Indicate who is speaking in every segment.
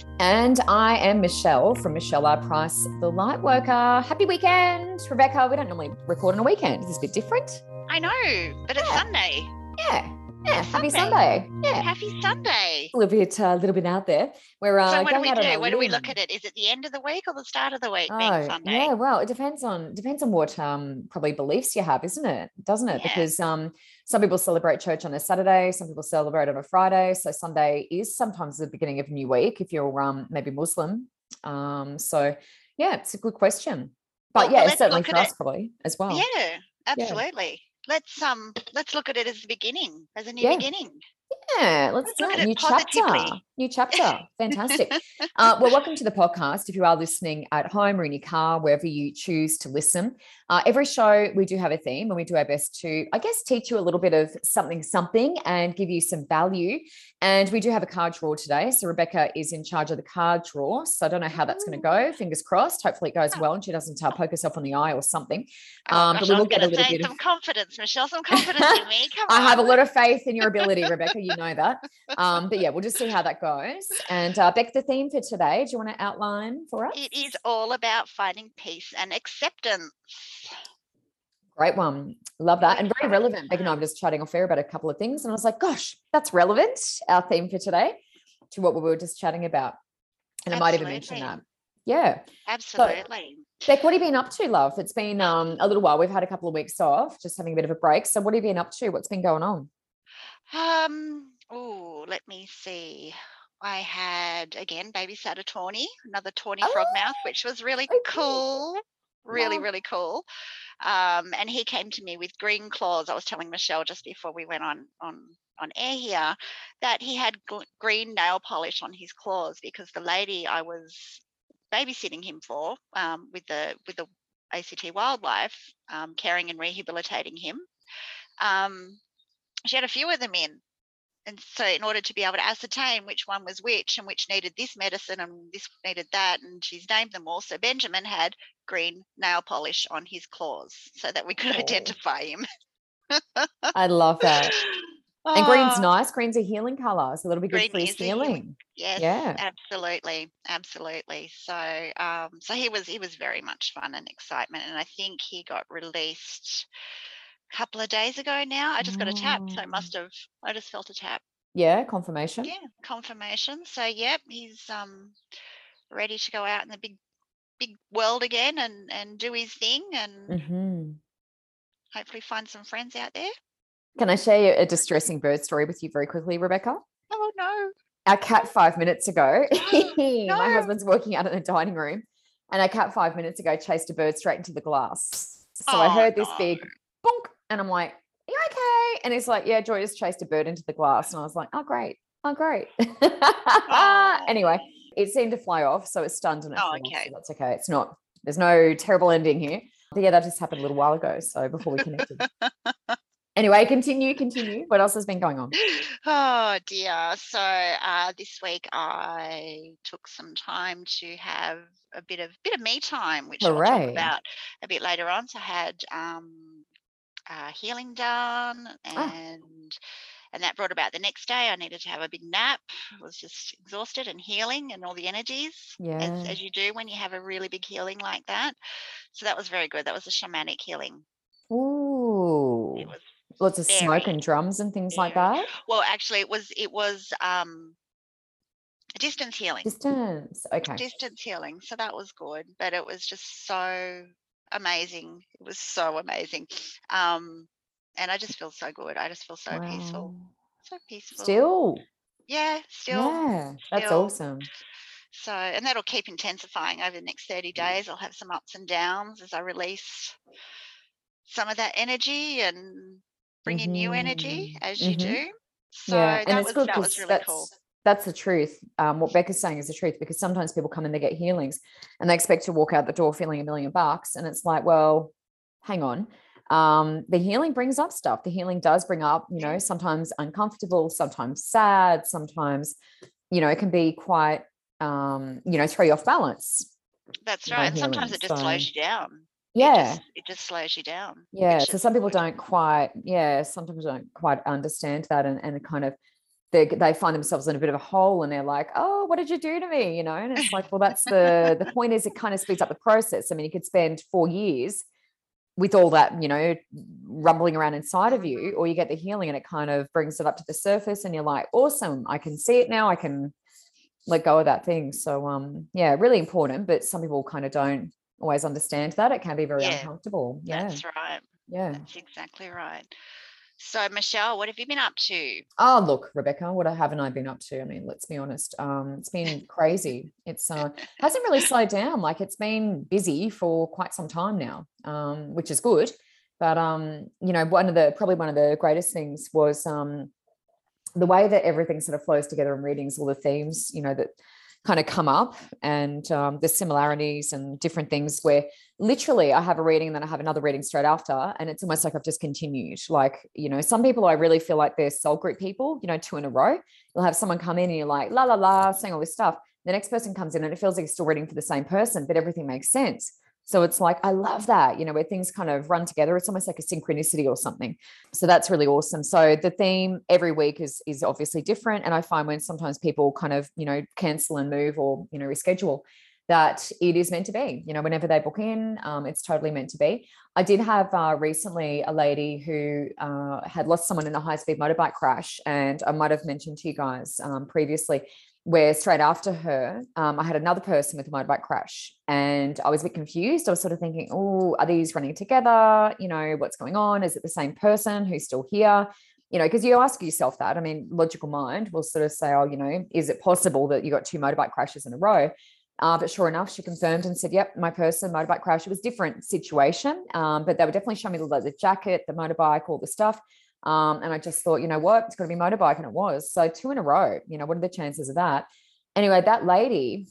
Speaker 1: from Insightful Connections.
Speaker 2: And I am Michelle from Michelle R. Price, the Lightworker. Happy weekend, Rebecca. We don't normally record on a weekend. This is a bit different.
Speaker 1: I know, but it's
Speaker 2: Yeah.
Speaker 1: Sunday.
Speaker 2: Yeah. Yeah.
Speaker 1: It's
Speaker 2: Happy
Speaker 1: Sunday.
Speaker 2: Sunday. Yeah.
Speaker 1: Happy Sunday.
Speaker 2: A little bit, a little bit out there. We're uh,
Speaker 1: so what do we do? What do we look at it? Is it the end of the week or the start of the week being
Speaker 2: Oh,
Speaker 1: Sunday?
Speaker 2: yeah. Well, it depends on depends on what um probably beliefs you have, isn't it? Doesn't it?
Speaker 1: Yeah.
Speaker 2: Because um some people celebrate church on a Saturday, some people celebrate on a Friday. So Sunday is sometimes the beginning of a new week if you're um maybe Muslim. Um, so yeah, it's a good question. But
Speaker 1: Well,
Speaker 2: yeah,
Speaker 1: let's
Speaker 2: certainly for us probably as well.
Speaker 1: Yeah, absolutely. Let's um let's look at it as the beginning, as a new
Speaker 2: Yeah.
Speaker 1: beginning.
Speaker 2: Yeah, let's
Speaker 1: Let's
Speaker 2: do it New chapter. New chapter. Fantastic. uh, well, welcome to the podcast. If you are listening at home or in your car, wherever you choose to listen, uh, every show we do have a theme and we do our best to, I guess, teach you a little bit of something, something and give you some value. And we do have a card draw today. So Rebecca is in charge of the card draw. So I don't know how that's going to go. Fingers crossed. Hopefully it goes well and she doesn't uh, poke herself on the eye or something.
Speaker 1: Oh,
Speaker 2: Um,
Speaker 1: gosh,
Speaker 2: but we will get a little bit of-
Speaker 1: confidence, Michelle. Some confidence in me. Come
Speaker 2: I
Speaker 1: on.
Speaker 2: have a lot of faith in your ability, Rebecca. You know that. Um, but yeah, we'll just see how that goes. And uh, Beck, the theme for today, do you want to outline for us?
Speaker 1: It is all about finding peace and acceptance.
Speaker 2: Great one. Love that. And very relevant. Beck and I were just chatting off air about a couple of things. And I was like, gosh, that's relevant, our theme for today, to what we were just chatting about. And I might even mention that. Yeah.
Speaker 1: Absolutely.
Speaker 2: Beck, what have you been up to, love? It's been um, a little while. We've had a couple of weeks off, just having a bit of a break. So what have you been up to? What's been going on?
Speaker 1: Um, oh, let me see. I had again babysat a tawny, another tawny frogmouth, which was really
Speaker 2: okay.
Speaker 1: cool. Really,
Speaker 2: Wow.
Speaker 1: really cool. Um, and he came to me with green claws. I was telling Michelle just before we went on on on air here that he had green nail polish on his claws because the lady I was babysitting him for um, with the with the ACT Wildlife, um, caring and rehabilitating him. Um, she had a few of them in. And so, in order to be able to ascertain which one was which and which needed this medicine and this needed that, and she's named them all. So, Benjamin had green nail polish on his claws so that we could
Speaker 2: Oh.
Speaker 1: identify him.
Speaker 2: I love that. And green's
Speaker 1: Oh,
Speaker 2: nice. Green's a healing color. So that'll be good
Speaker 1: Green
Speaker 2: for his
Speaker 1: healing-
Speaker 2: healing.
Speaker 1: Yes,
Speaker 2: Yeah.
Speaker 1: absolutely, absolutely. So, um, so he was he was very much fun and excitement, and I think he got released a couple of days ago. Now I just got a tap, so I
Speaker 2: Oh.
Speaker 1: must have I just felt a tap.
Speaker 2: Yeah, confirmation.
Speaker 1: Yeah, confirmation. So, yep, he's um ready to go out in the big big world again and and do his thing and
Speaker 2: hmm
Speaker 1: hopefully find some friends out there.
Speaker 2: Can I share a distressing bird story with you very quickly, Rebecca?
Speaker 1: Oh no.
Speaker 2: Our cat five minutes ago,
Speaker 1: no.
Speaker 2: my husband's walking out in the dining room, and our cat five minutes ago chased a bird straight into the glass. So I
Speaker 1: Oh,
Speaker 2: heard this
Speaker 1: no.
Speaker 2: big bonk, and I'm like, "Are you okay?" And he's like, "Yeah, Joy just chased a bird into the glass," and I was like, "Oh, great, oh, great." anyway, it seemed to fly off, so it's stunned and it
Speaker 1: Oh,
Speaker 2: off, so
Speaker 1: okay.
Speaker 2: that's okay. It's not. There's no terrible ending here. But yeah, that just happened a little while ago. So before we connected. anyway, continue, continue. What else has been going on?
Speaker 1: Oh dear. So uh, this week I took some time to have a bit of bit of me time, which I'll talk about a bit later on. So I had um, uh, healing done,
Speaker 2: Ah.
Speaker 1: and and that brought about the next day. I needed to have a big nap. I was just exhausted and healing, and all the energies
Speaker 2: Yeah.
Speaker 1: as, as you do when you have a really big healing like that. So that was very good. That was a shamanic healing.
Speaker 2: Ooh.
Speaker 1: It was
Speaker 2: Lots of smoke and drums and things like that.
Speaker 1: well, actually, it was it was um, distance healing.
Speaker 2: Distance. Okay.
Speaker 1: distance healing. So that was good, but it was just so amazing. It was so amazing. Um, and I just feel so good. I just feel so peaceful. So peaceful.
Speaker 2: Still.
Speaker 1: Yeah, still.
Speaker 2: yeah. That's
Speaker 1: still.
Speaker 2: awesome.
Speaker 1: So, and that'll keep intensifying over the next 30 days. I'll have some ups and downs as I release some of that energy and bring in new energy
Speaker 2: Mhm,
Speaker 1: as you
Speaker 2: mhm.
Speaker 1: do. So
Speaker 2: yeah.
Speaker 1: that
Speaker 2: And it's
Speaker 1: was
Speaker 2: good
Speaker 1: that was really
Speaker 2: that's
Speaker 1: cool.
Speaker 2: That's the truth. Um, what Becca's saying is the truth because sometimes people come and they get healings and they expect to walk out the door feeling a million bucks. And it's like, well, hang on. Um, the healing brings up stuff. The healing does bring up, you know, sometimes uncomfortable, sometimes sad, sometimes, you know, it can be quite um, you know, throw you off balance.
Speaker 1: That's right. And sometimes it just slows you down. It
Speaker 2: Yeah.
Speaker 1: just, it just slows you down.
Speaker 2: Yeah.
Speaker 1: which
Speaker 2: So some people don't quite, yeah, sometimes don't quite understand that and, and kind of they, they find themselves in a bit of a hole and they're like, oh, what did you do to me? You know, and it's like, well, that's the the point is it kind of speeds up the process. I mean, you could spend four years with all that, you know, rumbling around inside of you, or you get the healing and it kind of brings it up to the surface and you're like, awesome, I can see it now. I can let go of that thing. So um, yeah, really important, but some people kind of don't always understand that. It can be very
Speaker 1: Yeah,
Speaker 2: uncomfortable. Yeah.
Speaker 1: That's right.
Speaker 2: Yeah.
Speaker 1: That's exactly right. So, Michelle, what have you been up to?
Speaker 2: Oh, look, Rebecca, what haven't I been up to? I mean, let's be honest. Um, it's been crazy. It's uh, hasn't really slowed down. Like it's been busy for quite some time now, um, which is good. But um, you know, one of the probably one of the greatest things was um, the way that everything sort of flows together in readings, all the themes, you know, that kind of come up and um, the similarities and different things where literally I have a reading and then I have another reading straight after. And it's almost like I've just continued. Like, you know, some people I really feel like they're soul group people, you know, two in a row. You'll have someone come in and you're like, la, la, la, saying all this stuff. The next person comes in and it feels like you're still reading for the same person, but everything makes sense. So it's like, I love that, you know, where things kind of run together. It's almost like a synchronicity or something. So that's really awesome. So the theme every week is is obviously different. And I find when sometimes people kind of, you know, cancel and move or, you know, reschedule, that it is meant to be. You know, whenever they book in, um, it's totally meant to be. I did have uh, recently a lady who uh, had lost someone in a high speed motorbike crash. And I might have mentioned to you guys um, previously where straight after her, um, I had another person with a motorbike crash and I was a bit confused. I was sort of thinking, oh, are these running together? You know, what's going on? Is it the same person who's still here? You know, because you ask yourself that. I mean, logical mind will sort of say, oh, you know, is it possible that you got two motorbike crashes in a row? Uh, but sure enough, she confirmed and said, yep, my person, motorbike crash. It was different situation, um, but they were definitely showing me the leather jacket, the motorbike, all the stuff. Um, and I just thought, you know what, it's going to be motorbike. And it was. So two in a row, you know, what are the chances of that? Anyway, that lady,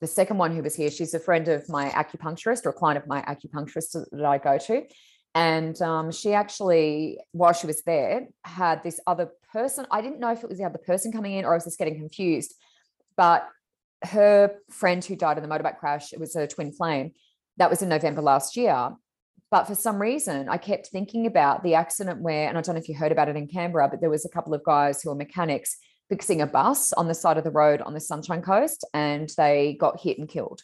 Speaker 2: the second one who was here, she's a friend of my acupuncturist or a client of my acupuncturist that I go to. And um, she actually, while she was there, had this other person. I didn't know if it was the other person coming in or I was just getting confused. But her friend who died in the motorbike crash, it was a twin flame. That was in November last year. But for some reason, I kept thinking about the accident where, and I don't know if you heard about it in Canberra, but there was a couple of guys who were mechanics fixing a bus on the side of the road on the Sunshine Coast and they got hit and killed.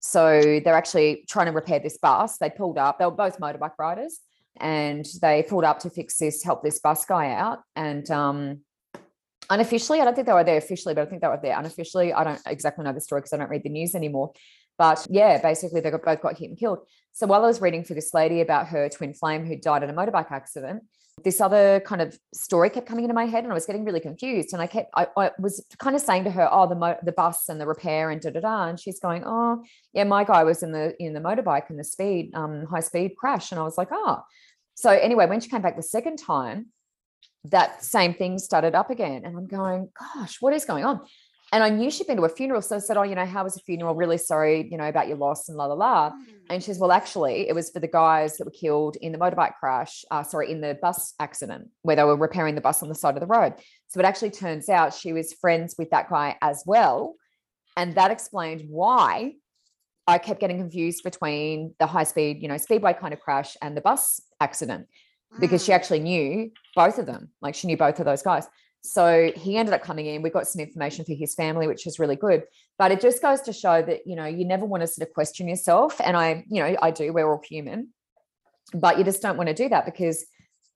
Speaker 2: So they're actually trying to repair this bus. They pulled up, they were both motorbike riders and they pulled up to fix this, help this bus guy out. And um, unofficially, I don't think they were there officially, but I think they were there unofficially. I don't exactly know the story because I don't read the news anymore. But yeah, basically they got, both got hit and killed. So while I was reading for this lady about her twin flame who died in a motorbike accident, this other kind of story kept coming into my head and I was getting really confused. And I kept, I, I was kind of saying to her, oh, the, mo- the bus and the repair and da, da, da. And she's going, oh, yeah, my guy was in the, in the motorbike and the speed, um, high speed crash. And I was like, oh. So anyway, when she came back the second time, that same thing started up again. And I'm going, gosh, what is going on? And I knew she'd been to a funeral. So I said, Oh, you know, how was the funeral? Really sorry, you know, about your loss and la la la.
Speaker 1: Mm.
Speaker 2: And she says, Well, actually, it was for the guys that were killed in the motorbike crash, uh, sorry, in the bus accident where they were repairing the bus on the side of the road. So it actually turns out she was friends with that guy as well. And that explained why I kept getting confused between the high speed, you know, speedway kind of crash and the bus accident because she
Speaker 1: Mm.
Speaker 2: actually knew both of them. Like she knew both of those guys. So he ended up coming in. We got some information for his family, which is really good. But it just goes to show that, you know, you never want to sort of question yourself. And I, you know, I do, we're all human, but you just don't want to do that because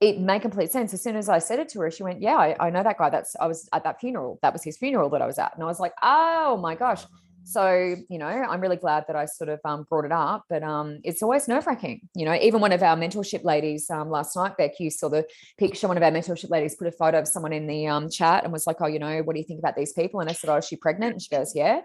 Speaker 2: it made complete sense. As soon as I said it to her, she went, Yeah, I, I know that guy. That's I was at that funeral. That was his funeral that I was at. And I was like, Oh my gosh. So, you know, I'm really glad that I sort of um, brought it up, but um, it's always nerve wracking. You know, even one of our mentorship ladies um, last night, Beck, you saw the picture. One of our mentorship ladies put a photo of someone in the um, chat and was like, Oh, you know, what do you think about these people? And I said, Oh, is she pregnant? And she goes, Yeah.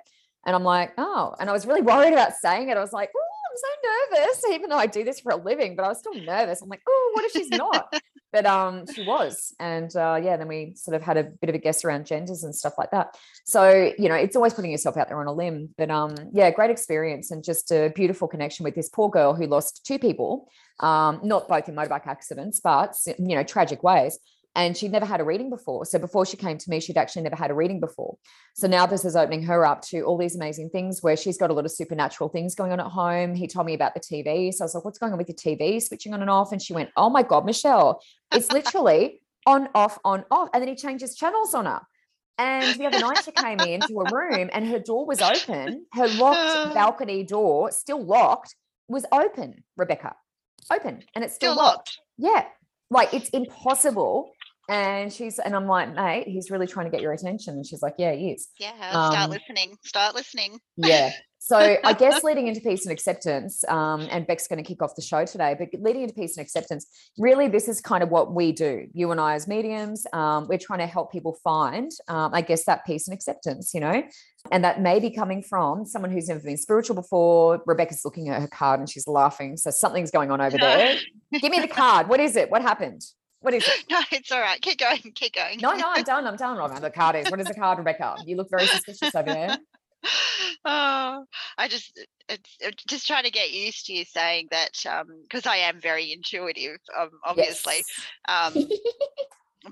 Speaker 2: And I'm like, Oh, and I was really worried about saying it. I was like, Oh, I'm so nervous, even though I do this for a living, but I was still nervous. I'm like, Oh, what if she's not? But um she was and uh yeah then we sort of had a bit of a guess around genders and stuff like that. So you know it's always putting yourself out there on a limb but um yeah great experience and just a beautiful connection with this poor girl who lost two people um not both in motorbike accidents but you know tragic ways and she'd never had a reading before so before she came to me she'd actually never had a reading before so now this is opening her up to all these amazing things where she's got a lot of supernatural things going on at home he told me about the tv so i was like what's going on with the tv switching on and off and she went oh my god michelle it's literally on, off, on, off. And then he changes channels on her. And the other night she came into a room and her door was open. Her locked balcony door, still locked, was open, Rebecca. Open. And it's still,
Speaker 1: Still
Speaker 2: locked.
Speaker 1: locked.
Speaker 2: Yeah. Like it's impossible. And she's, and I'm like, mate, he's really trying to get your attention. And she's like, yeah, he is.
Speaker 1: Yeah. Start
Speaker 2: Um,
Speaker 1: listening. Start listening.
Speaker 2: Yeah. So I guess leading into peace and acceptance, um, and Beck's going to kick off the show today, but leading into peace and acceptance, really, this is kind of what we do. You and I, as mediums, um, we're trying to help people find, um, I guess, that peace and acceptance, you know, and that may be coming from someone who's never been spiritual before. Rebecca's looking at her card and she's laughing. So something's going on over there. Give me the card. What is it? What happened? What is it?
Speaker 1: No, it's all right. Keep going. Keep going.
Speaker 2: No, no, I'm done. I'm done. Oh, the card is. What is the card, Rebecca? You look very suspicious over there.
Speaker 1: oh, I just it's it's just trying to get used to you saying that because I am very intuitive, um, obviously.
Speaker 2: Yes.
Speaker 1: Um,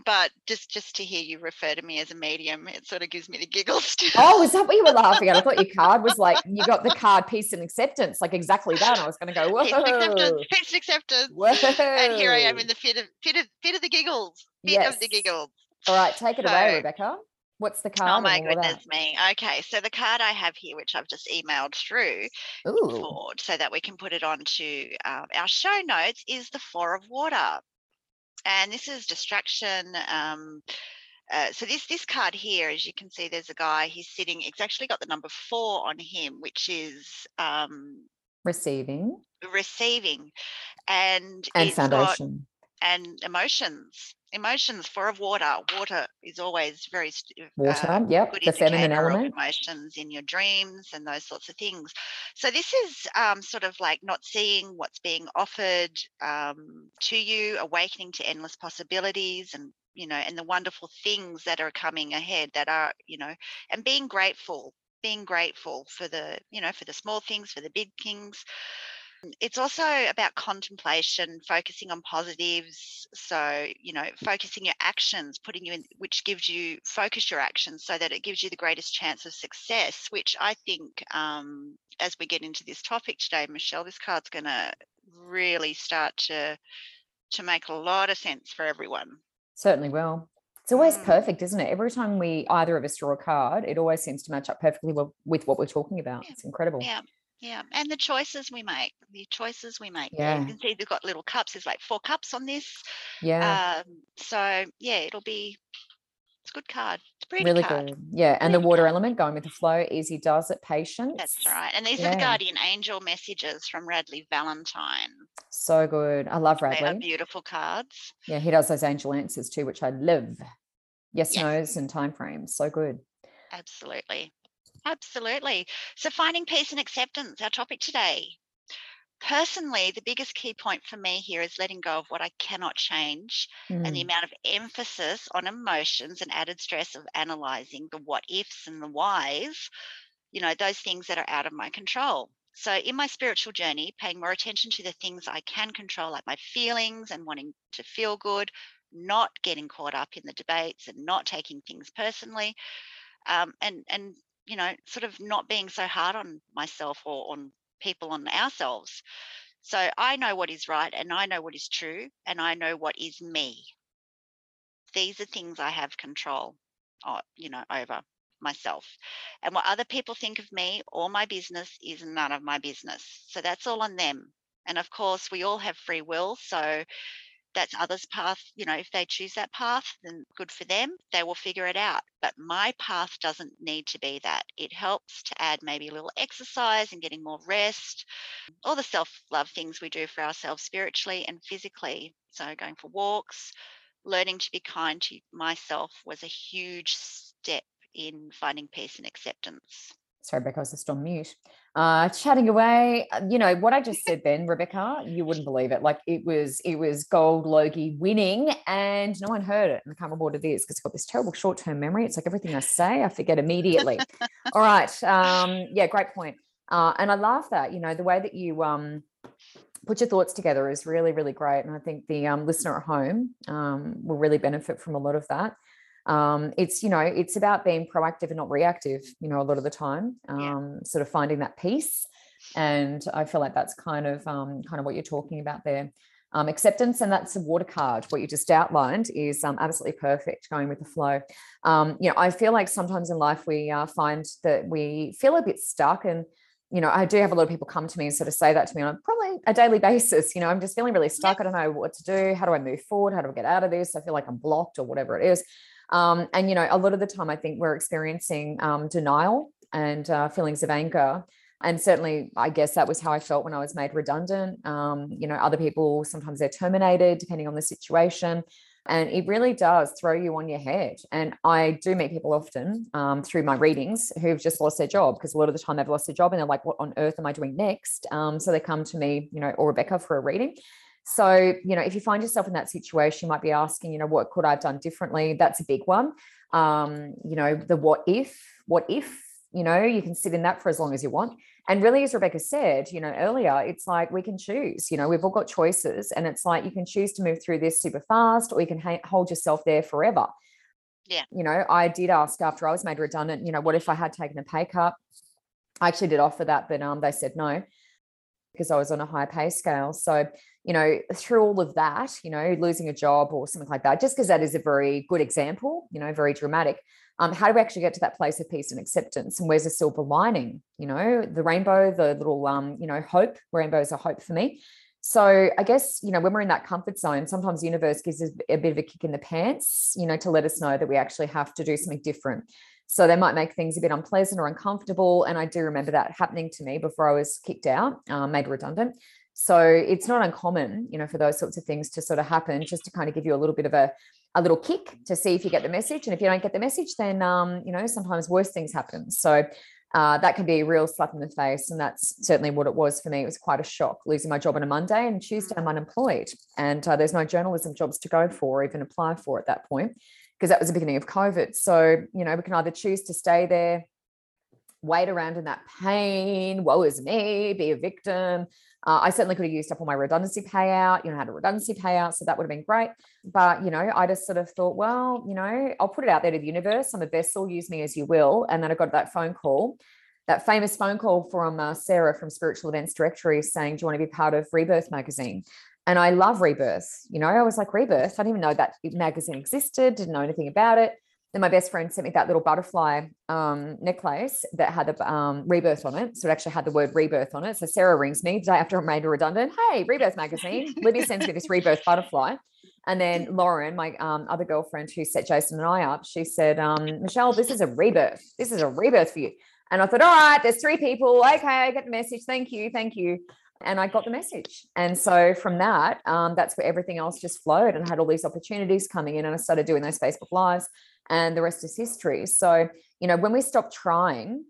Speaker 1: but just just to hear you refer to me as a medium, it sort of gives me the giggles. too.
Speaker 2: Oh, is that what you were laughing at? I thought your card was like you got the card peace and acceptance, like exactly that. And I was going to go, whoa,
Speaker 1: Peace and acceptance, peace and acceptance.
Speaker 2: whoa.
Speaker 1: And here I am in the fit of fit of fit of the giggles, fit of the
Speaker 2: Yes.
Speaker 1: giggles.
Speaker 2: All right, take it away, Rebecca. What's the card?
Speaker 1: Oh my goodness me. Okay, so the card I have here, which I've just emailed through
Speaker 2: Ooh,
Speaker 1: forward so that we can put it onto um, our show notes, is the Four of Water. And this is distraction. Um, uh, so this this card here, as you can see, there's a guy. He's sitting. It's actually got the number four on him, which is um,
Speaker 2: receiving
Speaker 1: receiving, and
Speaker 2: and foundation.
Speaker 1: And emotions. Emotions. Four of water. Water is always very uh,
Speaker 2: Water, yep,
Speaker 1: good
Speaker 2: the feminine element.
Speaker 1: emotions in your dreams and those sorts of things. So this is um, sort of like not seeing what's being offered um, to you, awakening to endless possibilities, and you know, and the wonderful things that are coming ahead. That are you know, and being grateful, being grateful for the you know for the small things, for the big things. It's also about contemplation, focusing on positives. So, you know, focusing your actions, putting you in, which gives you focus your actions so that it gives you the greatest chance of success, which I think um, as we get into this topic today, Michelle, this card's going to really start to to make a lot of sense for everyone.
Speaker 2: Certainly will. It's always
Speaker 1: Mm.
Speaker 2: perfect, isn't it? Every time we either of us draw a card, it always seems to match up perfectly well with what we're talking about.
Speaker 1: Yeah.
Speaker 2: It's incredible.
Speaker 1: Yeah. Yeah, and the choices we make, the choices we make.
Speaker 2: Yeah.
Speaker 1: You can see they've got little cups. There's like four cups on this.
Speaker 2: Yeah,
Speaker 1: Um, so yeah, it'll be it's a good card. It's pretty
Speaker 2: really
Speaker 1: card.
Speaker 2: good. Yeah, and the water
Speaker 1: good.
Speaker 2: element going with the flow, easy does it, patience.
Speaker 1: That's right. And these are the guardian angel messages from Radleigh Valentine.
Speaker 2: So good. I love Radleigh.
Speaker 1: They are beautiful cards.
Speaker 2: Yeah, he does those angel answers too, which I love. Yes,
Speaker 1: Yes.
Speaker 2: no's, and time frames. So good.
Speaker 1: Absolutely. Absolutely. So finding peace and acceptance, our topic today. Personally, the biggest key point for me here is letting go of what I cannot change and the
Speaker 2: Mm,
Speaker 1: amount of emphasis on emotions and added stress of analyzing the what ifs and the whys, you know, those things that are out of my control. So, in my spiritual journey, paying more attention to the things I can control, like my feelings and wanting to feel good, not getting caught up in the debates and not taking things personally, um, and and you know, sort of not being so hard on myself or on people on ourselves. So I know what is right and I know what is true and I know what is me. These are things I have control, o- you know, over myself. And what other people think of me or my business is none of my business. So that's all on them. And of course, we all have free will. So that's others' path. You know, if they choose that path, then good for them. They will figure it out. But my path doesn't need to be that. It helps to add maybe a little exercise and getting more rest, all the self love things we do for ourselves spiritually and physically. So going for walks, learning to be kind to myself was a huge step in finding peace and acceptance.
Speaker 2: Sorry, Rebecca, I was just on mute. Uh, chatting away. uh, You know what I just said then, Rebecca. You wouldn't believe it. Like it was, it was Gold Logie winning, and no one heard it. And I can't remember what it is because I've got this terrible short-term memory. It's like everything I say, I forget immediately. All right. Um, yeah, great point. Uh, and I love that. You know the way that you um put your thoughts together is really, really great. And I think the um, listener at home um, will really benefit from a lot of that um, it's you know it's about being proactive and not reactive you know a lot of the time
Speaker 1: Yeah.
Speaker 2: um, sort of finding that peace and i feel like that's kind of um, kind of what you're talking about there um, acceptance. And that's a water card. What you just outlined is um, absolutely perfect, going with the flow. Um, you know, I feel like sometimes in life we uh, find that we feel a bit stuck and you know, I do have a lot of people come to me and sort of say that to me on probably a daily basis. You know, I'm just feeling really stuck. I don't know what to do. How do I move forward? How do I get out of this? I feel like I'm blocked or whatever it is. Um, and, you know, a lot of the time I think we're experiencing um, denial and uh, feelings of anger. And certainly, I guess that was how I felt when I was made redundant. Um, you know, other people sometimes they're terminated depending on the situation. And it really does throw you on your head. And I do meet people often um, through my readings who've just lost their job because a lot of the time they've lost their job and they're like, what on earth am I doing next? Um, so they come to me, you know, or Rebecca for a reading. So, you know, if you find yourself in that situation, you might be asking, you know, what could I have done differently? That's a big one. Um, you know, the what if, what if, you know, you can sit in that for as long as you want. And really, as Rebecca said, you know, earlier, it's like we can choose, you know, we've all got choices. And it's like you can choose to move through this super fast or you can ha- hold yourself there forever.
Speaker 1: Yeah.
Speaker 2: You know, I did ask after I was made redundant, you know, what if I had taken a pay cut? I actually did offer that, but um, they said no because I was on a higher pay scale. So, you know, through all of that, you know, losing a job or something like that, just because that is a very good example, you know, very dramatic. Um, how do we actually get to that place of peace and acceptance? And where's the silver lining? You know, the rainbow, the little, um, you know, hope. Rainbows are hope for me. So I guess, you know, when we're in that comfort zone, sometimes the universe gives us a bit of a kick in the pants, you know, to let us know that we actually have to do something different. So they might make things a bit unpleasant or uncomfortable. And I do remember that happening to me before I was kicked out, um, made redundant. So it's not uncommon, you know, for those sorts of things to sort of happen, just to kind of give you a little bit of a, a little kick to see if you get the message. And if you don't get the message, then, um, you know, sometimes worse things happen. So uh, that can be a real slap in the face. And that's certainly what it was for me. It was quite a shock losing my job on a Monday and Tuesday I'm unemployed. And uh, there's no journalism jobs to go for or even apply for at that point because that was the beginning of COVID. So, you know, we can either choose to stay there, wait around in that pain, woe is me, be a victim, uh, I certainly could have used up all my redundancy payout, you know, had a redundancy payout. So that would have been great. But, you know, I just sort of thought, well, you know, I'll put it out there to the universe. I'm a vessel, use me as you will. And then I got that phone call, that famous phone call from uh, Sarah from Spiritual Events Directory saying, do you want to be part of Rebirth magazine? And I love Rebirth. You know, I was like, Rebirth. I didn't even know that magazine existed, didn't know anything about it then my best friend sent me that little butterfly um, necklace that had the um, rebirth on it. So it actually had the word rebirth on it. So Sarah rings me the day after I made redundant. Hey, Rebirth magazine. Libby sends me this rebirth butterfly. And then Lauren, my um, other girlfriend who set Jason and I up, she said, um, Michelle, this is a rebirth. This is a rebirth for you. And I thought, all right, there's three people. Okay, I get the message. Thank you. Thank you and I got the message. And so from that, um, that's where everything else just flowed and I had all these opportunities coming in. And I started doing those Facebook Lives, and the rest is history. So, you know, when we stop trying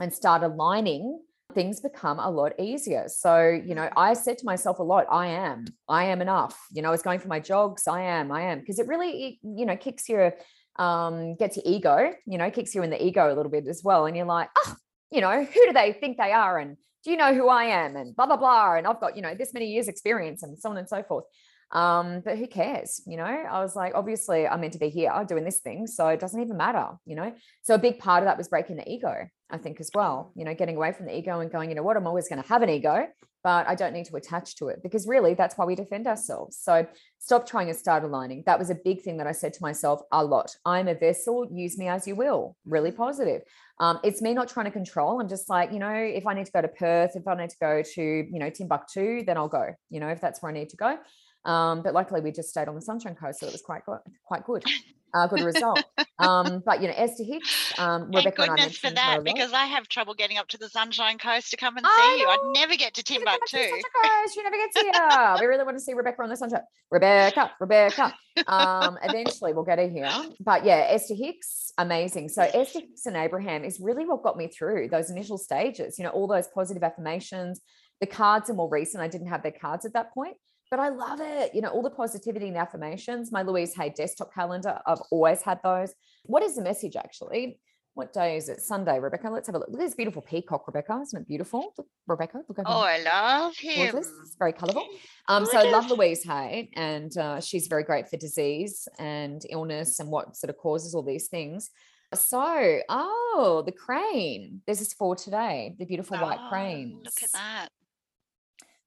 Speaker 2: and start aligning, things become a lot easier. So, you know, I said to myself a lot, I am, I am enough. You know, I was going for my jogs, I am, I am, because it really, you know, kicks your, um, gets your ego, you know, kicks you in the ego a little bit as well. And you're like, oh, you know, who do they think they are? And do you know who I am? And blah, blah, blah. And I've got, you know, this many years experience and so on and so forth. Um, but who cares? You know, I was like, obviously I'm meant to be here doing this thing. So it doesn't even matter, you know? So a big part of that was breaking the ego, I think, as well, you know, getting away from the ego and going, you know what, I'm always going to have an ego, but I don't need to attach to it because really that's why we defend ourselves. So stop trying to start aligning. That was a big thing that I said to myself a lot. I'm a vessel, use me as you will. Really positive. Um, it's me not trying to control. I'm just like, you know, if I need to go to Perth, if I need to go to, you know, Timbuktu, then I'll go, you know, if that's where I need to go. Um, but luckily we just stayed on the Sunshine Coast, so it was quite good, quite good. Uh, good result. Um, but you know, Esther Hicks, um, Rebecca
Speaker 1: Thank goodness for that because I have trouble getting up to the Sunshine Coast to come and see you. I'd never get to Timbuktu.
Speaker 2: You, Coast, you never get here. we really want to see Rebecca on the Sunshine. Rebecca, Rebecca. Um, eventually we'll get her here. But yeah, Esther Hicks, amazing. So Esther Hicks and Abraham is really what got me through those initial stages. You know, all those positive affirmations. The cards are more recent. I didn't have their cards at that point but I love it. You know, all the positivity and affirmations. My Louise Hay desktop calendar, I've always had those. What is the message actually? What day is it? Sunday, Rebecca. Let's have a look. Look at this beautiful peacock, Rebecca. Isn't it beautiful? Look, Rebecca, look
Speaker 1: over Oh, I love him.
Speaker 2: It's very colourful. Um, so I love Louise Hay, and uh, she's very great for disease and illness and what sort of causes all these things. So, oh, the crane. This is for today, the beautiful white crane.
Speaker 1: Look at that.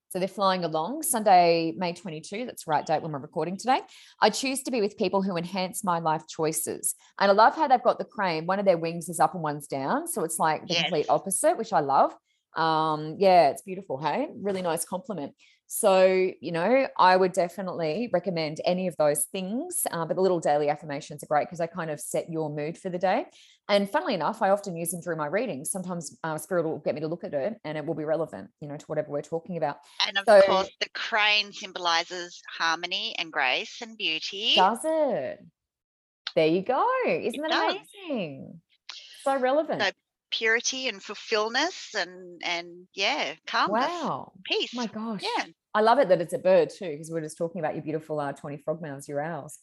Speaker 2: So they're flying along Sunday, May 22. That's the right date when we're recording today. I choose to be with people who enhance my life choices. And I love how they've got the crane. One of their wings is up and one's down. So it's like the
Speaker 1: Yes.
Speaker 2: complete opposite, which I love. Um, yeah, it's beautiful. Hey, really nice compliment. So, you know, I would definitely recommend any of those things. Uh, but the little daily affirmations are great because they kind of set your mood for the day. And funnily enough, I often use them during my readings. Sometimes uh, Spirit will get me to look at it and it will be relevant, you know, to whatever we're talking about.
Speaker 1: And of
Speaker 2: So-
Speaker 1: course, the crane symbolizes harmony and grace and beauty.
Speaker 2: Does it? There you go. Isn't
Speaker 1: It
Speaker 2: that amazing? So relevant.
Speaker 1: So purity and fulfillness and and yeah, calmness,
Speaker 2: wow.
Speaker 1: peace.
Speaker 2: Oh my gosh.
Speaker 1: Yeah.
Speaker 2: I love it that it's a bird too, because we're just talking about your beautiful uh, tawny frog mouths, your owls.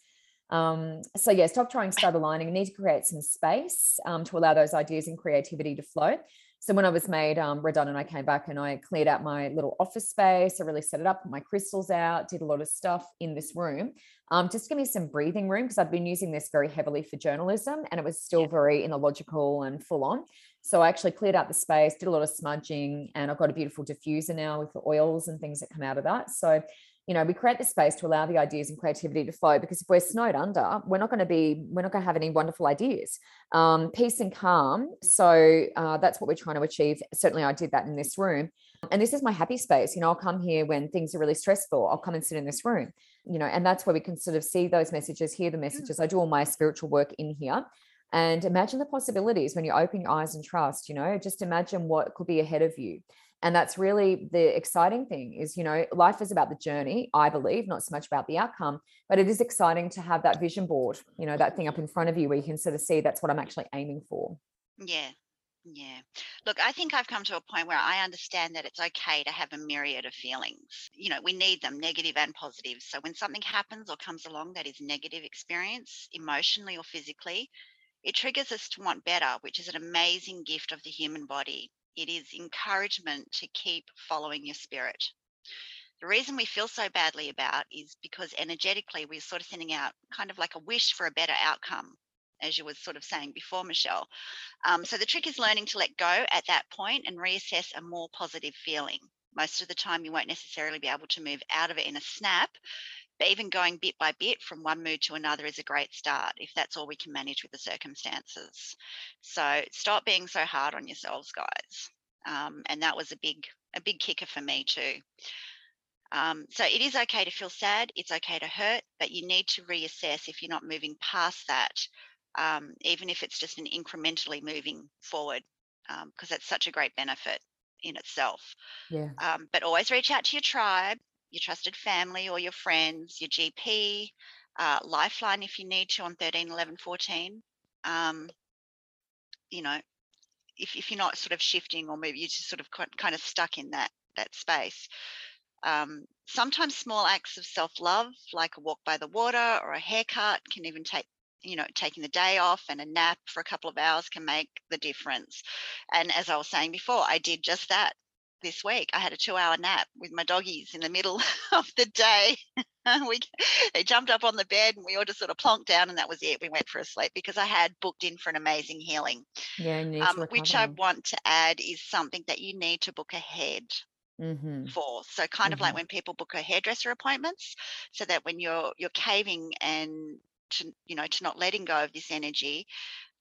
Speaker 2: Um, so yeah, stop trying, start aligning. You need to create some space um, to allow those ideas and creativity to flow. So when I was made um, redundant, I came back and I cleared out my little office space. I really set it up, put my crystals out, did a lot of stuff in this room. Um, just give me some breathing room because I've been using this very heavily for journalism and it was still very illogical and full on. So I actually cleared out the space, did a lot of smudging, and I've got a beautiful diffuser now with the oils and things that come out of that. So, you know, we create the space to allow the ideas and creativity to flow because if we're snowed under, we're not going to be, we're not going to have any wonderful ideas. Um, peace and calm. So uh, that's what we're trying to achieve. Certainly, I did that in this room. And this is my happy space. You know, I'll come here when things are really stressful. I'll come and sit in this room, you know, and that's where we can sort of see those messages, hear the messages. I do all my spiritual work in here and imagine the possibilities when you open your eyes and trust you know just imagine what could be ahead of you and that's really the exciting thing is you know life is about the journey i believe not so much about the outcome but it is exciting to have that vision board you know that thing up in front of you where you can sort of see that's what i'm actually aiming for
Speaker 1: Yeah. Yeah. Look, I think I've come to a point where I understand that it's okay to have a myriad of feelings. You know, we need them, negative and positive. So when something happens or comes along that is negative experience, emotionally or physically, it triggers us to want better, which is an amazing gift of the human body. It is encouragement to keep following your spirit. The reason we feel so badly about is because energetically we're sort of sending out kind of like a wish for a better outcome, as you were sort of saying before, Michelle. Um, so the trick is learning to let go at that point and reassess a more positive feeling. Most of the time, you won't necessarily be able to move out of it in a snap, but even going bit by bit from one mood to another is a great start if that's all we can manage with the circumstances. So stop being so hard on yourselves, guys. Um, and that was a big, a big kicker for me too. Um, so it is okay to feel sad. It's okay to hurt, but you need to reassess if you're not moving past that um, even if it's just an incrementally moving forward, because that's such a great benefit in itself.
Speaker 2: yeah
Speaker 1: Um, but always reach out to your tribe, your trusted family, or your friends, your GP, uh, Lifeline if you need to on 13, 11, 14. Um, you know, if, if you're not sort of shifting or maybe you're just sort of kind of stuck in that that space. Um, sometimes small acts of self-love, like a walk by the water or a haircut, can even take you know taking the day off and a nap for a couple of hours can make the difference. And as I was saying before, I did just that this week. I had a two-hour nap with my doggies in the middle of the day. we they jumped up on the bed and we all just sort of plonked down and that was it. We went for a sleep because I had booked in for an amazing healing.
Speaker 2: yeah
Speaker 1: Um, which I want to add is something that you need to book ahead
Speaker 2: Mhm.
Speaker 1: for. So kind of like
Speaker 2: Mhm.
Speaker 1: when people book a hairdresser appointments, so that when you're you're caving and to you know to not letting go of this energy,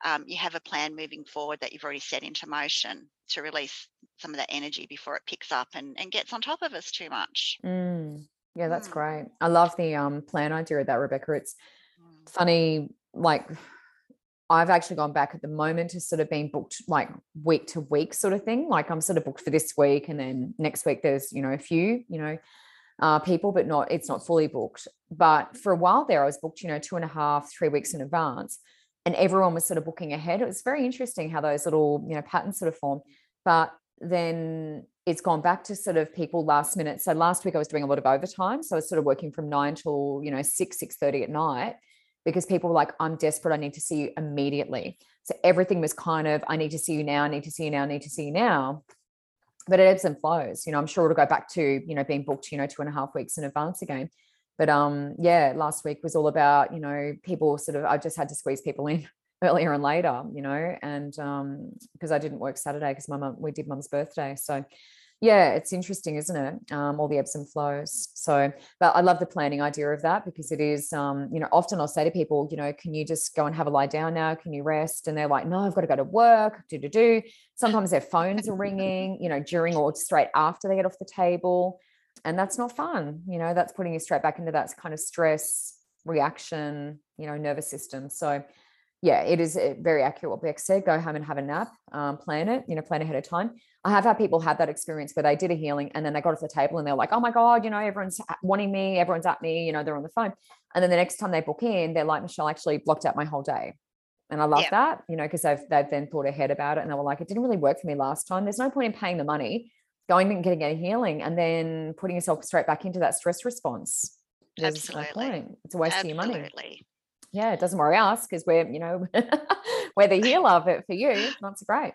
Speaker 1: um, you have a plan moving forward that you've already set into motion to release some of that energy before it picks up and, and gets on top of us too much.
Speaker 2: Mm. yeah that's
Speaker 1: Mm.
Speaker 2: great i love the um plan idea of that rebecca it's
Speaker 1: Mm.
Speaker 2: funny like I've actually gone back at the moment to sort of being booked like week to week sort of thing. Like I'm sort of booked for this week and then next week there's, you know, a few, you know, uh, people, but not, it's not fully booked. But for a while there, I was booked, you know, two and a half, three weeks in advance and everyone was sort of booking ahead. It was very interesting how those little, you know, patterns sort of form. But then it's gone back to sort of people last minute. So last week I was doing a lot of overtime. So I was sort of working from nine till, you know, six, six thirty at night because people were like, I'm desperate. I need to see you immediately. So everything was kind of, I need to see you now, I need to see you now, I need to see you now. But it ebbs and flows. You know, I'm sure it'll go back to, you know, being booked, you know, two and a half weeks in advance again. But um, yeah, last week was all about, you know, people sort of I just had to squeeze people in earlier and later, you know, and um, because I didn't work Saturday because my mum we did mum's birthday. So yeah, it's interesting, isn't it? Um, all the ebbs and flows. So, but I love the planning idea of that because it is, um, you know, often I'll say to people, you know, can you just go and have a lie down now? Can you rest? And they're like, no, I've got to go to work, do, do, do. Sometimes their phones are ringing, you know, during or straight after they get off the table. And that's not fun. You know, that's putting you straight back into that kind of stress reaction, you know, nervous system. So, yeah, it is eh, very accurate what Beck said. Go home and have a nap, um, plan it, you know, plan ahead of time. I have had people have that experience where they did a healing and then they got off the table and they're like, oh my God, you know, everyone's wanting me, everyone's at me, you know, they're on the phone. And then the next time they book in, they're like, Michelle actually blocked out my whole day. And I love yeah. that, you know, because they've they've then thought ahead about it and they were like, it didn't really work for me last time. There's no point in paying the money, going and getting a healing and then putting yourself straight back into that stress response.
Speaker 1: Absolutely. No
Speaker 2: it's a waste Absolutely. of your money. Yeah, it doesn't worry us because we're, you know, we're the healer, but for you, not so great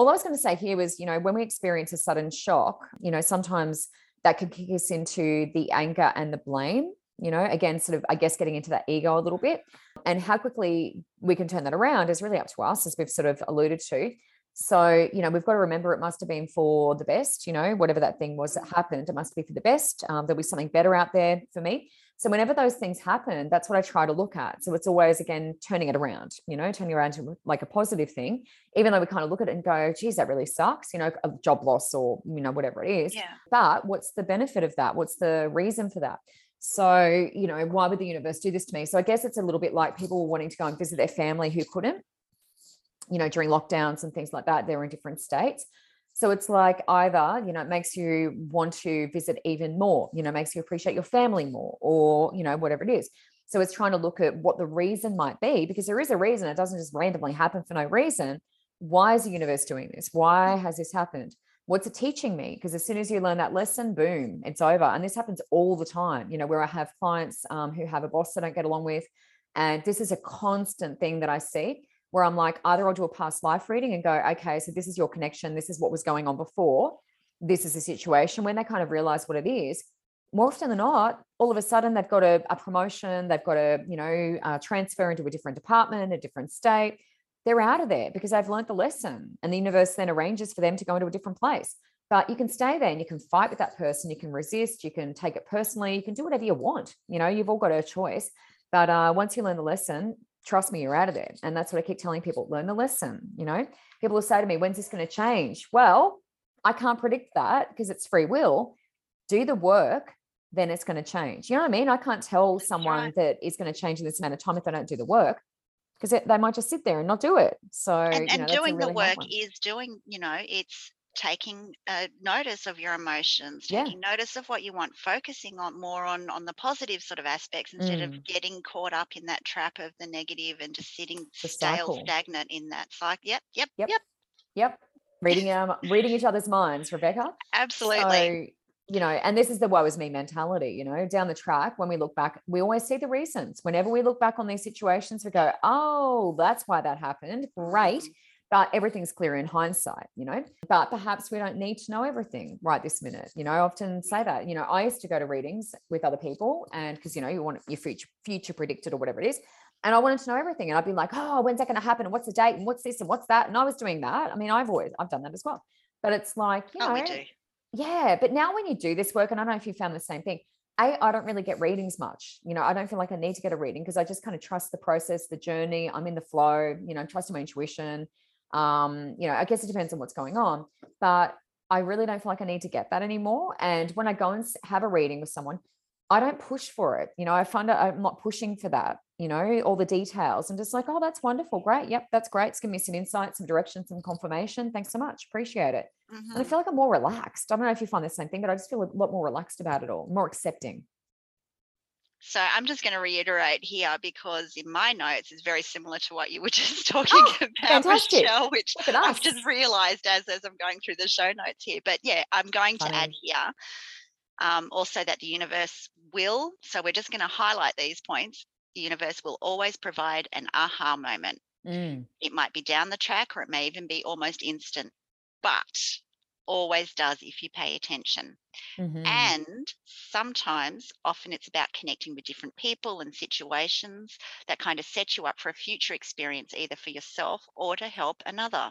Speaker 2: all I was going to say here was, you know, when we experience a sudden shock, you know, sometimes that could kick us into the anger and the blame, you know, again, sort of, I guess, getting into that ego a little bit. And how quickly we can turn that around is really up to us, as we've sort of alluded to. So, you know, we've got to remember it must have been for the best, you know, whatever that thing was that happened, it must be for the best. Um, there'll be something better out there for me. So whenever those things happen, that's what I try to look at. So it's always again turning it around, you know, turning around to like a positive thing, even though we kind of look at it and go, geez, that really sucks, you know, a job loss or, you know, whatever it is.
Speaker 1: Yeah.
Speaker 2: But what's the benefit of that? What's the reason for that? So, you know, why would the universe do this to me? So I guess it's a little bit like people wanting to go and visit their family who couldn't, you know, during lockdowns and things like that. They're in different states. So it's like either, you know, it makes you want to visit even more, you know, makes you appreciate your family more or, you know, whatever it is. So it's trying to look at what the reason might be because there is a reason. It doesn't just randomly happen for no reason. Why is the universe doing this? Why has this happened? What's it teaching me? Because as soon as you learn that lesson, boom, it's over. And this happens all the time, you know, where I have clients um, who have a boss they don't get along with. And this is a constant thing that I see where I'm like, either I'll do a past life reading and go, okay, so this is your connection. This is what was going on before. This is the situation. When they kind of realize what it is, more often than not, all of a sudden they've got a, a promotion, they've got a, you know, transfer into a different department, a different state. They're out of there because they've learned the lesson and the universe then arranges for them to go into a different place. But you can stay there and you can fight with that person. You can resist. You can take it personally. You can do whatever you want. You know, you've all got a choice. But uh, once you learn the lesson, trust me, you're out of there. And that's what I keep telling people learn the lesson. You know, people will say to me, when's this going to change? Well, I can't predict that because it's free will. Do the work, then it's going to change. You know what I mean? I can't tell someone that it's going to change in this amount of time if they don't do the work because they might just sit there and not do it. So,
Speaker 1: and, and
Speaker 2: you know,
Speaker 1: doing
Speaker 2: really
Speaker 1: the work is doing, you know, it's taking uh, notice of your emotions
Speaker 2: yeah.
Speaker 1: taking notice of what you want focusing on more on on the positive sort of aspects instead mm. of getting caught up in that trap of the negative and just sitting stale stagnant in that cycle yep yep
Speaker 2: yep yep, yep. reading um reading each other's minds rebecca.
Speaker 1: Absolutely.
Speaker 2: So, you know and this is the woe is me mentality you know down the track when we look back we always see the reasons. Whenever we look back on these situations we go oh that's why that happened. Great. Mm but everything's clear in hindsight, you know. But perhaps we don't need to know everything right this minute. You know, I often say that. You know, I used to go to readings with other people, and because you know you want your future future predicted or whatever it is, and I wanted to know everything, and I'd be like, oh, when's that going to happen? And what's the date? And what's this? And what's that? And I was doing that. I mean, I've always I've done that as well. But it's like, you oh, know, yeah. But now when you do this work, and I don't know if you found the same thing. I, I don't really get readings much. You know, I don't feel like I need to get a reading because I just kind of trust the process, the journey. I'm in the flow, you know, trusting my intuition um you know i guess it depends on what's going on but i really don't feel like i need to get that anymore and when i go and have a reading with someone i don't push for it you know i find i'm not pushing for that you know all the details and just like oh that's wonderful great yep that's great it's giving me some insight some direction some confirmation thanks so much appreciate it mm-hmm. and i mm-hmm. feel like i'm more relaxed i don't know if you find the same thing but i just feel a lot more relaxed about it all more accepting
Speaker 1: so I'm just going to reiterate here because in my notes is very similar to what you were just talking oh, about, fantastic. Michelle, which I've just realized as, as I'm going through the show notes here. But yeah, I'm going Funny. to add here um, also that the universe will, so we're just going to highlight these points. The universe will always provide an aha moment.
Speaker 2: Mm.
Speaker 1: It might be down the track or it may even be almost instant, but always does if you pay attention.
Speaker 2: Mm-hmm.
Speaker 1: And sometimes, often it's about connecting with different people and situations that kind of set you up for a future experience, either for yourself or to help another.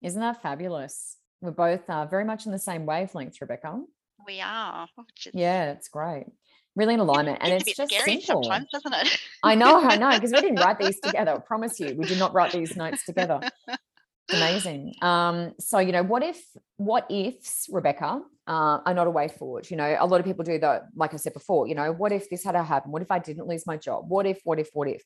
Speaker 2: Isn't that fabulous? We're both uh, very much in the same wavelength, Rebecca.
Speaker 1: We are. is-
Speaker 2: Yeah, it's great. Really in alignment. And it's
Speaker 1: a bit
Speaker 2: just
Speaker 1: scary
Speaker 2: simple.
Speaker 1: sometimes, doesn't it?
Speaker 2: I know, I know, because we didn't write these together. I promise you, we did not write these notes together. Amazing. Um, so you know, what if what ifs, Rebecca, uh, are not a way forward? You know, a lot of people do the, like I said before, you know, what if this had to happen? What if I didn't lose my job? What if, what if, what if?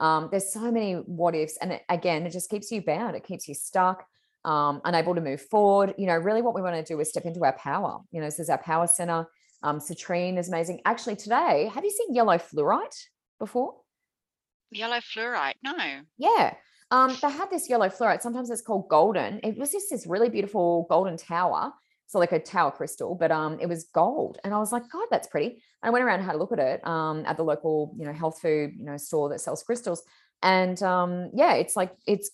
Speaker 2: Um, there's so many what ifs, and it, again, it just keeps you bound. It keeps you stuck, um, unable to move forward. You know, really, what we want to do is step into our power. You know, this is our power center. Um, citrine is amazing. Actually, today, have you seen yellow fluorite before?
Speaker 1: Yellow fluorite. No.
Speaker 2: Yeah. Um, they had this yellow fluorite. Sometimes it's called golden. It was just this really beautiful golden tower. So like a tower crystal, but um, it was gold. And I was like, God, that's pretty. And I went around and had a look at it um, at the local, you know, health food, you know, store that sells crystals. And um, yeah, it's like it's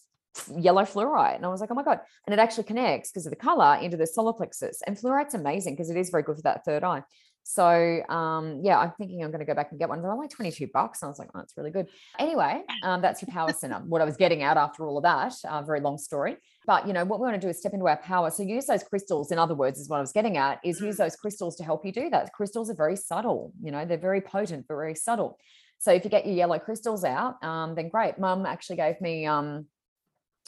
Speaker 2: yellow fluorite. And I was like, oh my God. And it actually connects because of the color into the solar plexus. And fluorite's amazing because it is very good for that third eye. So um, yeah, I'm thinking I'm going to go back and get one. They're only 22 bucks. And I was like, oh, that's really good. Anyway, um, that's your power center. what I was getting out after all of that, uh, very long story. But you know, what we want to do is step into our power. So use those crystals, in other words, is what I was getting at, is use those crystals to help you do that. Crystals are very subtle, you know, they're very potent, but very subtle. So if you get your yellow crystals out, um, then great. Mum actually gave me um,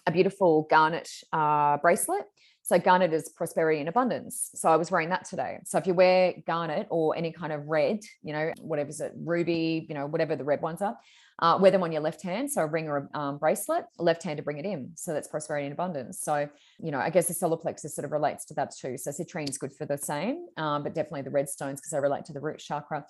Speaker 2: a beautiful garnet uh, bracelet. So garnet is prosperity and abundance. So I was wearing that today. So if you wear garnet or any kind of red, you know, whatever is it, ruby, you know, whatever the red ones are, uh, wear them on your left hand. So a ring or a um, bracelet, left hand to bring it in. So that's prosperity and abundance. So, you know, I guess the solar plexus sort of relates to that too. So citrine is good for the same, um, but definitely the red stones because they relate to the root chakra.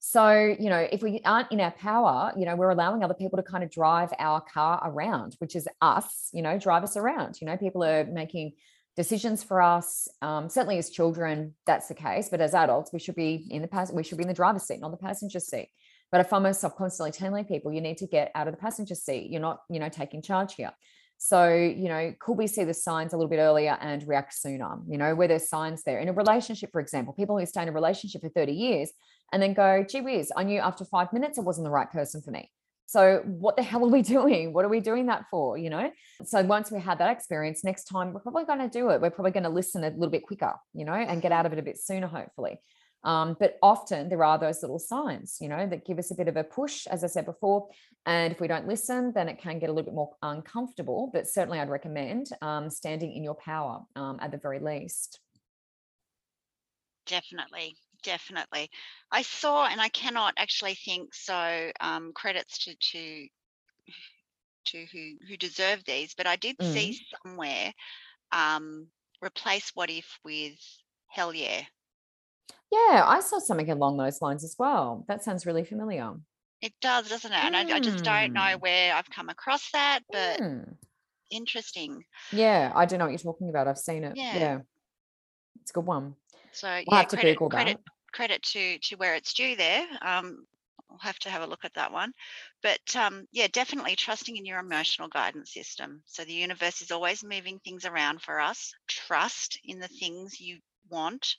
Speaker 2: So, you know, if we aren't in our power, you know, we're allowing other people to kind of drive our car around, which is us, you know, drive us around. You know, people are making decisions for us. Um, certainly as children, that's the case. But as adults, we should be in the pass, we should be in the driver's seat, not the passenger seat. But I find myself constantly telling people, you need to get out of the passenger seat. You're not, you know, taking charge here. So, you know, could we see the signs a little bit earlier and react sooner? You know, where there's signs there in a relationship, for example, people who stay in a relationship for 30 years and then go, gee whiz, I knew after five minutes it wasn't the right person for me. So what the hell are we doing? What are we doing that for? You know? So once we had that experience, next time we're probably going to do it. We're probably going to listen a little bit quicker, you know, and get out of it a bit sooner, hopefully. Um, but often there are those little signs, you know, that give us a bit of a push, as I said before. And if we don't listen, then it can get a little bit more uncomfortable. But certainly, I'd recommend um, standing in your power um, at the very least.
Speaker 1: Definitely, definitely. I saw, and I cannot actually think so. Um, credits to to to who who deserve these, but I did see somewhere um, replace what if with hell yeah.
Speaker 2: Yeah, I saw something along those lines as well. That sounds really familiar.
Speaker 1: It does, doesn't it? And I, I just don't know
Speaker 2: Mm.
Speaker 1: where I've come across that, but
Speaker 2: Mm.
Speaker 1: interesting.
Speaker 2: Yeah, I don't know what you're talking about. I've seen it.
Speaker 1: Yeah.
Speaker 2: Yeah. It's a good one.
Speaker 1: So
Speaker 2: We'll
Speaker 1: yeah,
Speaker 2: have to
Speaker 1: credit
Speaker 2: Google that.
Speaker 1: credit to to where it's due there. Um, I'll have to have a look at that one. But um, yeah, definitely trusting in your emotional guidance system. So the universe is always moving things around for us. Trust in the things you want.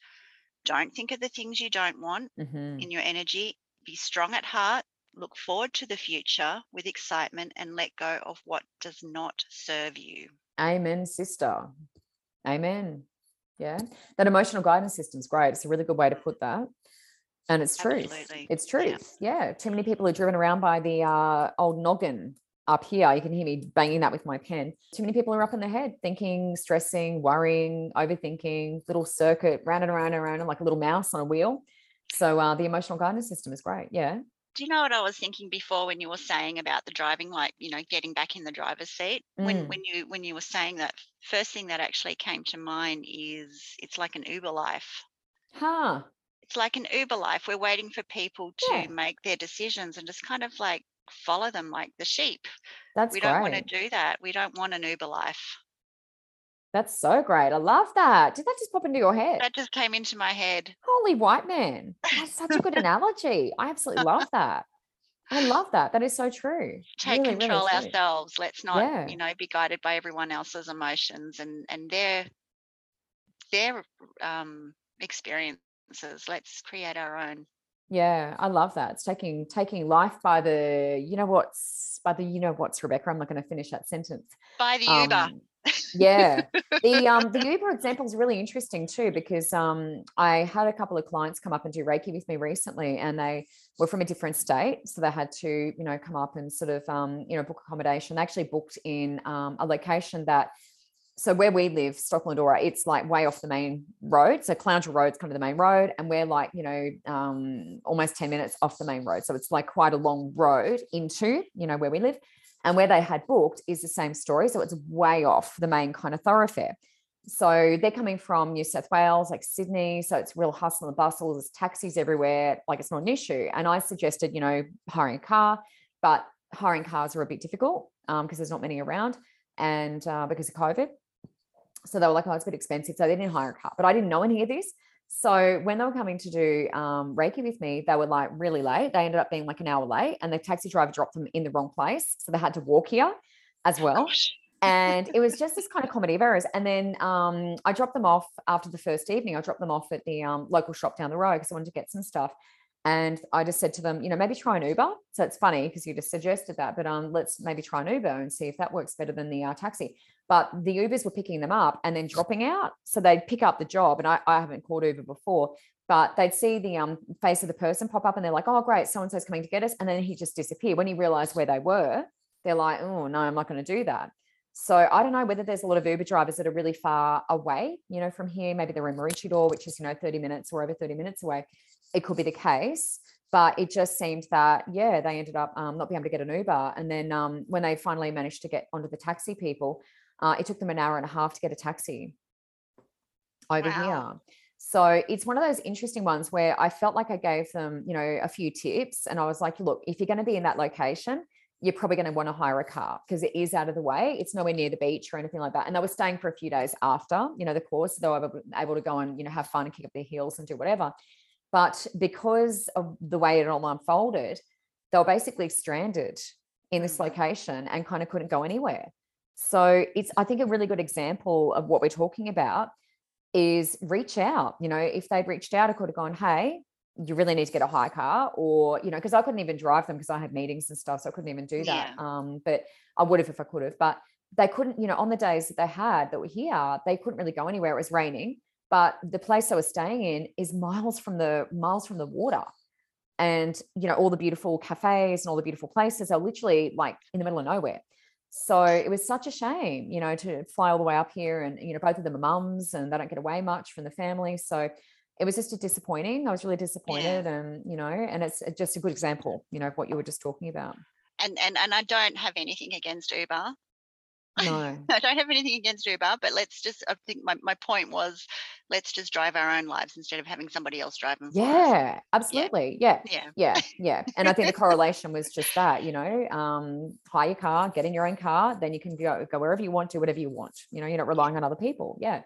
Speaker 1: Don't think of the things you don't want
Speaker 2: Mhm.
Speaker 1: in your energy. Be strong at heart. Look forward to the future with excitement and let go of what does not serve you.
Speaker 2: Amen, sister. Amen. Yeah. That emotional guidance system's great. It's a really good way to put that. And it's truth.
Speaker 1: Absolutely.
Speaker 2: It's
Speaker 1: Yeah.
Speaker 2: truth. Yeah. Too many people are driven around by the uh, old noggin up here. You can hear me banging that with my pen. Too many people are up in their head thinking, stressing, worrying, overthinking, little circuit, round and around and around, like a little mouse on a wheel. So uh, the emotional guidance system is great. Yeah.
Speaker 1: Do you know what I was thinking before when you were saying about the driving, like you know, getting back in the driver's seat? When
Speaker 2: Mm.
Speaker 1: when you when you were saying that, first thing that actually came to mind is it's like an Uber life.
Speaker 2: Huh.
Speaker 1: It's like an Uber life. We're waiting for people to
Speaker 2: Yeah.
Speaker 1: make their decisions and just kind of like follow them like the sheep.
Speaker 2: That's right.
Speaker 1: We don't want to do that. We don't want an Uber life.
Speaker 2: That's so great. I love that. Did that just pop into your head?
Speaker 1: That just came into my head.
Speaker 2: Holy white man. That's such a good analogy. I absolutely love that. I love that. That is so true.
Speaker 1: Take
Speaker 2: Really, really
Speaker 1: control
Speaker 2: true.
Speaker 1: ourselves. Let's not,
Speaker 2: Yeah.
Speaker 1: you know, be guided by everyone else's emotions and and their their um experiences. Let's create our own.
Speaker 2: Yeah, I love that. It's taking taking life by the you know what's by the you know what's Rebecca. I'm not going to finish that sentence.
Speaker 1: By the Uber.
Speaker 2: Yeah. The um the Uber example is really interesting too because um I had a couple of clients come up and do Reiki with me recently and they were from a different state. So they had to, you know, come up and sort of um, you know, book accommodation. They actually booked in um, a location that so where we live, Stocklandora, it's like way off the main road. So Clowntrell Road's kind of the main road, and we're like, you know, um, almost 10 minutes off the main road. So it's like quite a long road into, you know, where we live. And where they had booked is the same story. So it's way off the main kind of thoroughfare. So they're coming from New South Wales, like Sydney. So it's real hustle and bustle. There's taxis everywhere. Like it's not an issue. And I suggested, you know, hiring a car, but hiring cars are a bit difficult because um, there's not many around and uh, because of COVID. So they were like, oh, it's a bit expensive. So they didn't hire a car. But I didn't know any of this. So when they were coming to do um, Reiki with me, they were like really late. They ended up being like an hour late, and the taxi driver dropped them in the wrong place, so they had to walk here as well. and it was just this kind of comedy of errors. And then um, I dropped them off after the first evening. I dropped them off at the um, local shop down the road because I wanted to get some stuff. And I just said to them, you know, maybe try an Uber. So it's funny because you just suggested that, but um, let's maybe try an Uber and see if that works better than the uh, taxi. But the Ubers were picking them up and then dropping out. So they'd pick up the job. And I, I haven't called Uber before, but they'd see the um, face of the person pop up and they're like, oh, great, so and so's coming to get us. And then he just disappeared. When he realized where they were, they're like, oh, no, I'm not going to do that. So I don't know whether there's a lot of Uber drivers that are really far away, you know, from here. Maybe they're in Maroochydore, which is, you know, 30 minutes or over 30 minutes away it could be the case but it just seemed that yeah they ended up um, not being able to get an uber and then um, when they finally managed to get onto the taxi people uh, it took them an hour and a half to get a taxi over wow. here so it's one of those interesting ones where i felt like i gave them you know a few tips and i was like look if you're going to be in that location you're probably going to want to hire a car because it is out of the way. It's nowhere near the beach or anything like that. And they were staying for a few days after, you know, the course. So they were able to go and, you know, have fun and kick up their heels and do whatever. But because of the way it all unfolded, they were basically stranded in this mm. location and kind of couldn't go anywhere. So it's, I think, a really good example of what we're talking about is reach out. You know, if they'd reached out, I could have gone, hey, you really need to get a hire car, or, you know, because I couldn't even drive them because I had meetings and stuff. So I couldn't even do that. Yeah. Um, but I would have if I could have. But they couldn't, you know, on the days that they had that were here, they couldn't really go anywhere. It was raining but the place I was staying in is miles from the miles from the water. And you know, all the beautiful cafes and all the beautiful places are literally like in the middle of nowhere. So it was such a shame, you know, to fly all the way up here and you know, both of them are mums and they don't get away much from the family. So it was just a disappointing. I was really disappointed yeah. and you know, and it's uh, just a good example, you know, of what you were just talking about.
Speaker 1: And and and I don't have anything against Uber.
Speaker 2: No.
Speaker 1: I don't have anything against Uber, but let's just, I think my, my point was let's just drive our own lives instead of having somebody else drive them.
Speaker 2: Yeah, absolutely. Yeah.
Speaker 1: Yeah.
Speaker 2: Yeah. Yeah. And I think the correlation was just that, you know, um, hire your car, get in your own car, then you can go, go wherever you want to, whatever you want. You know, you're not relying on other people. Yeah.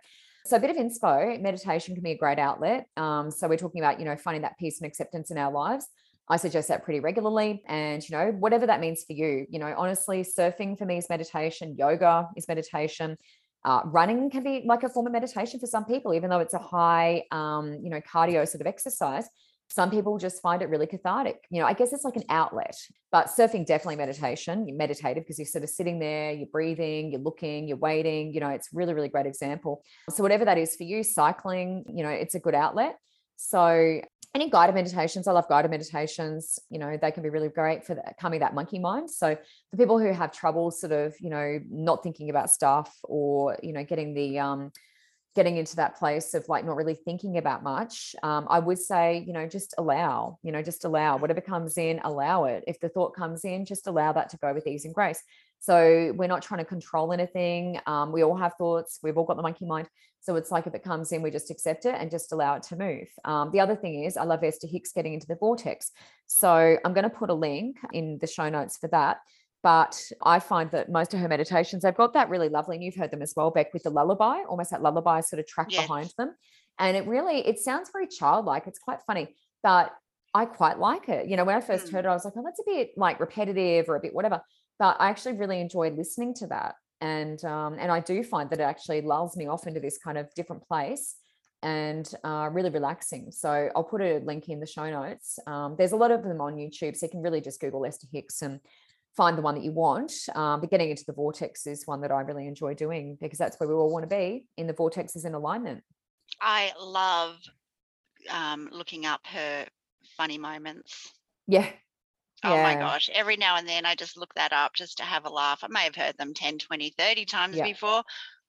Speaker 2: So a bit of inspo, meditation can be a great outlet. Um, so we're talking about, you know, finding that peace and acceptance in our lives. I suggest that pretty regularly. And, you know, whatever that means for you, you know, honestly, surfing for me is meditation, yoga is meditation. Uh, running can be like a form of meditation for some people, even though it's a high, um, you know, cardio sort of exercise. Some people just find it really cathartic. You know, I guess it's like an outlet, but surfing definitely meditation. you're meditative because you're sort of sitting there, you're breathing, you're looking, you're waiting. You know, it's really, really great example. So whatever that is for you, cycling, you know, it's a good outlet. So any guided meditations i love guided meditations you know they can be really great for the, calming that monkey mind. So for people who have trouble sort of you know not thinking about stuff or you know getting the um getting into that place of like not really thinking about much um, i would say you know just allow you know just allow. Whatever comes in allow it. If the thought comes in just allow that to go with ease and grace so we're not trying to control anything um, we all have thoughts we've all got the monkey mind so it's like if it comes in, we just accept it and just allow it to move. Um, the other thing is, I love Esther Hicks getting into the vortex. So I'm going to put a link in the show notes for that. But I find that most of her meditations, they've got that really lovely, and you've heard them as well, Beck, with the lullaby, almost that lullaby sort of track yes. behind them. And it really, it sounds very childlike. It's quite funny, but I quite like it. You know, when I first mm. heard it, I was like, oh, that's a bit like repetitive or a bit whatever. But I actually really enjoyed listening to that and um, and I do find that it actually lulls me off into this kind of different place and uh, really relaxing. So I'll put a link in the show notes. Um, there's a lot of them on YouTube, so you can really just Google Esther Hicks and find the one that you want. Um, but getting into the vortex is one that I really enjoy doing because that's where we all want to be in the vortex is in alignment.
Speaker 1: I love um, looking up her funny moments.
Speaker 2: Yeah.
Speaker 1: Oh my gosh. Every now and then I just look that up just to have a laugh. I may have heard them 10, 20, 30 times
Speaker 2: Yeah.
Speaker 1: before,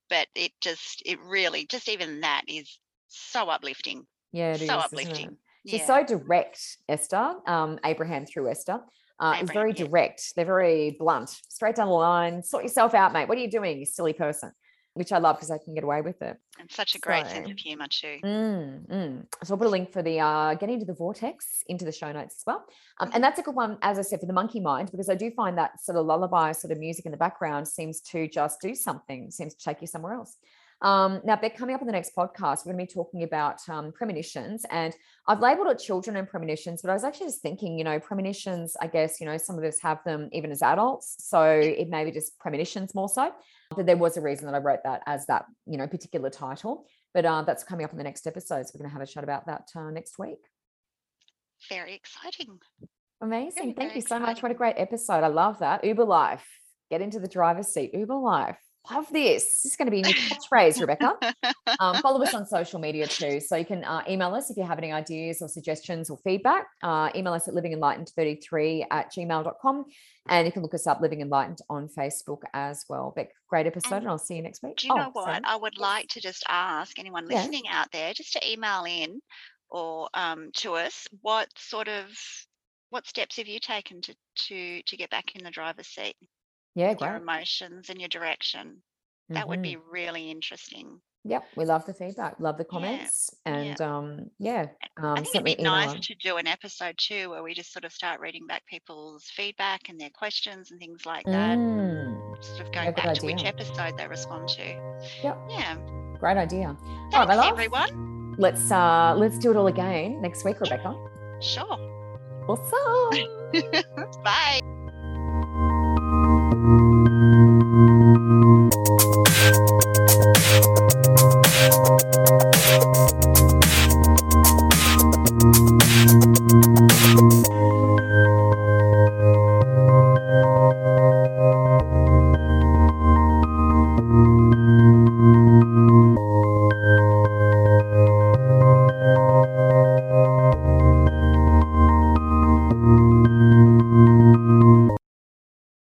Speaker 1: but it just, it really, just even that is so uplifting.
Speaker 2: Yeah, it is,
Speaker 1: so
Speaker 2: it?
Speaker 1: uplifting.
Speaker 2: She's
Speaker 1: Yeah.
Speaker 2: so direct, Esther. Um, Abraham through Esther. Uh, is
Speaker 1: Abraham,
Speaker 2: very direct. They're very blunt, straight down the line. Sort yourself out, mate. What are you doing, you silly person? Which I love because I can get away with it.
Speaker 1: and such a great sense
Speaker 2: so-
Speaker 1: of humor too.
Speaker 2: Mm, mm. So I'll put a link for the uh, getting into the vortex into the show notes as well. Um, and that's a good one, as I said, for the monkey mind, because I do find that sort of lullaby sort of music in the background seems to just do something, seems to take you somewhere else. Um, now, Beck, coming up in the next podcast, we're going to be talking about um, premonitions. And I've labeled it children and premonitions, but I was actually just thinking, you know, premonitions, I guess, you know, some of us have them even as adults. So it may be just premonitions more so. But there was a reason that I wrote that as that, you know, particular title. But uh, that's coming up in the next episode. So we're going to have a chat about that uh, next week.
Speaker 1: Very exciting.
Speaker 2: Amazing. Thank
Speaker 1: very
Speaker 2: you so much. What a great episode. I love that. Uber life. Get into the driver's seat. Uber life. Love this. This is going to be a new catchphrase, Rebecca. Um, follow us on social media too. So you can uh, email us if you have any ideas or suggestions or feedback. Uh, email us at livingenlightened33 at gmail.com. And you can look us up Living Enlightened on Facebook as well. Beck, great episode. And,
Speaker 1: And
Speaker 2: I'll see you next week.
Speaker 1: Do you know
Speaker 2: Oh,
Speaker 1: what?
Speaker 2: sorry.
Speaker 1: I would like to just ask anyone
Speaker 2: Yeah.
Speaker 1: listening out there just to email in or um, to us what sort of what steps have you taken to to to get back in the driver's seat?
Speaker 2: Yeah,
Speaker 1: Your emotions and your direction. That would
Speaker 2: Mhm.
Speaker 1: be really interesting.
Speaker 2: Yep, we love the feedback, love the comments,
Speaker 1: yeah.
Speaker 2: and um, yeah,
Speaker 1: I
Speaker 2: um,
Speaker 1: think it'd be nice
Speaker 2: them.
Speaker 1: to do an episode too where we just sort of start reading back people's feedback and their questions and things like that.
Speaker 2: Mm,
Speaker 1: Sort of going back to which episode they respond to.
Speaker 2: Yep.
Speaker 1: Yeah.
Speaker 2: Great idea. All right,
Speaker 1: Thanks
Speaker 2: my
Speaker 1: everyone.
Speaker 2: Let's uh, let's do it all again next week, Rebecca.
Speaker 1: Sure.
Speaker 2: Awesome.
Speaker 1: Bye.